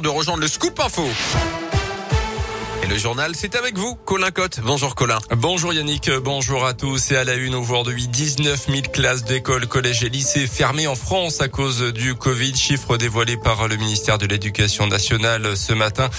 de rejoindre le Scoop Info. Et le journal, c'est avec vous, Colin Cotte. Bonjour Colin. Bonjour Yannick, bonjour à tous. Et à la une aujourd'hui, 19 000 classes d'écoles, collèges et lycées fermées en France à cause du Covid. Chiffre dévoilé par le ministère de l'Éducation nationale ce matin.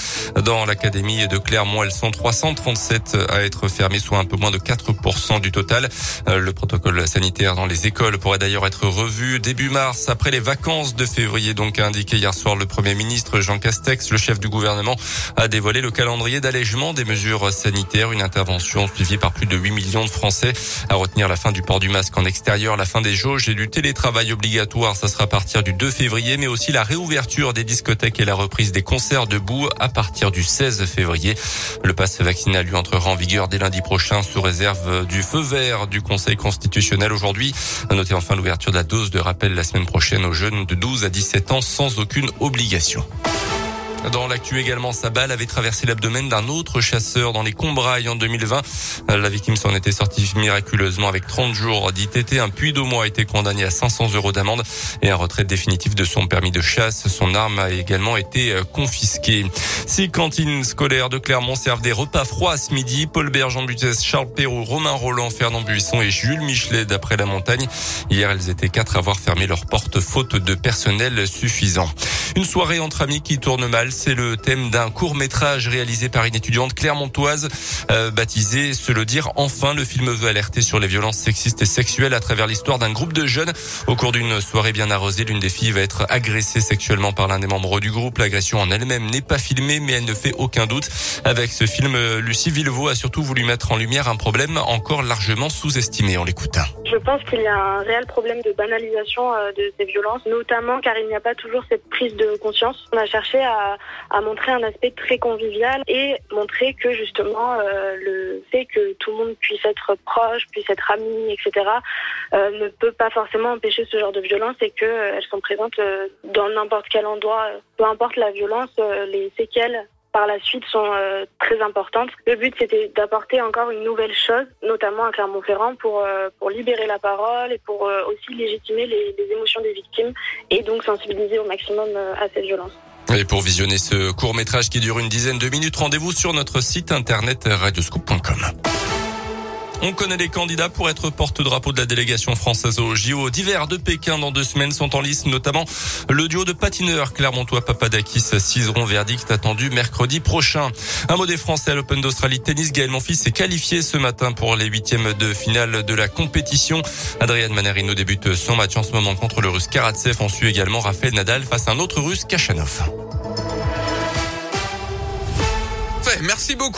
Dans l'académie de Clermont, elles sont 337 à être fermées, soit un peu moins de 4% du total. Le protocole sanitaire dans les écoles pourrait d'ailleurs être revu début mars, après les vacances de février, donc a indiqué hier soir le Premier ministre Jean Castex. Le chef du gouvernement a dévoilé le calendrier allègement des mesures sanitaires, une intervention suivie par plus de 8 millions de Français. À retenir la fin du port du masque en extérieur, la fin des jauges et du télétravail obligatoire, ça sera à partir du 2 février, mais aussi la réouverture des discothèques et la reprise des concerts debout à partir du 16 février. Le pass vaccinal lui entrera en vigueur dès lundi prochain sous réserve du feu vert du Conseil constitutionnel aujourd'hui. À noter enfin l'ouverture de la dose de rappel la semaine prochaine aux jeunes de 12 à 17 ans sans aucune obligation. Dans l'actu également, sa balle avait traversé l'abdomen d'un autre chasseur dans les Combrailles en 2020. La victime s'en était sortie miraculeusement avec 30 jours d'ITT. Un puits d'au a été condamné à 500 euros d'amende et un retrait définitif de son permis de chasse. Son arme a également été euh, confisquée. Six cantines scolaires de Clermont servent des repas froids ce midi. Paul Bergeant Butès, Charles Perrault, Romain Roland, Fernand Buisson et Jules Michelet d'après la montagne. Hier, elles étaient quatre à avoir fermé leurs portes faute de personnel suffisant. Une soirée entre amis qui tourne mal, c'est le thème d'un court métrage réalisé par une étudiante clermontoise euh, baptisé Se le dire enfin. Le film veut alerter sur les violences sexistes et sexuelles à travers l'histoire d'un groupe de jeunes. Au cours d'une soirée bien arrosée, l'une des filles va être agressée sexuellement par l'un des membres du groupe. L'agression en elle-même n'est pas filmée, mais elle ne fait aucun doute. Avec ce film, Lucie Villevaux a surtout voulu mettre en lumière un problème encore largement sous-estimé. On l'écoute. Je pense qu'il y a un réel problème de banalisation euh, de ces violences, notamment car il n'y a pas toujours cette prise de conscience. On a cherché à, montrer un aspect très convivial et montrer que justement euh, le fait que tout le monde puisse être proche, puisse être ami, etc., euh, ne peut pas forcément empêcher ce genre de violence et qu'elles sont présentes dans n'importe quel endroit. Peu importe la violence, les séquelles par la suite sont euh, très importantes. Le but c'était d'apporter encore une nouvelle chose, notamment à Clermont-Ferrand, pour, euh, pour libérer la parole et pour euh, aussi légitimer les, émotions des victimes et donc sensibiliser au maximum à cette violence. Et pour visionner ce court métrage qui dure une dizaine de minutes, rendez-vous sur notre site internet radioscoop.com. On connaît les candidats pour être porte-drapeau de la délégation française au JO d'hiver de Pékin dans deux semaines sont en liste, notamment le duo de patineurs Clermontois Papadakis Cizeron verdict attendu mercredi prochain. Un mot des Français à l'Open d'Australie tennis. Gaël Monfils s'est qualifié ce matin pour les huitièmes de finale de la compétition. Adrian Manarino débute son match en ce moment contre le russe Karatsev. On suit également Rafael Nadal face à un autre russe Kachanov. Merci beaucoup.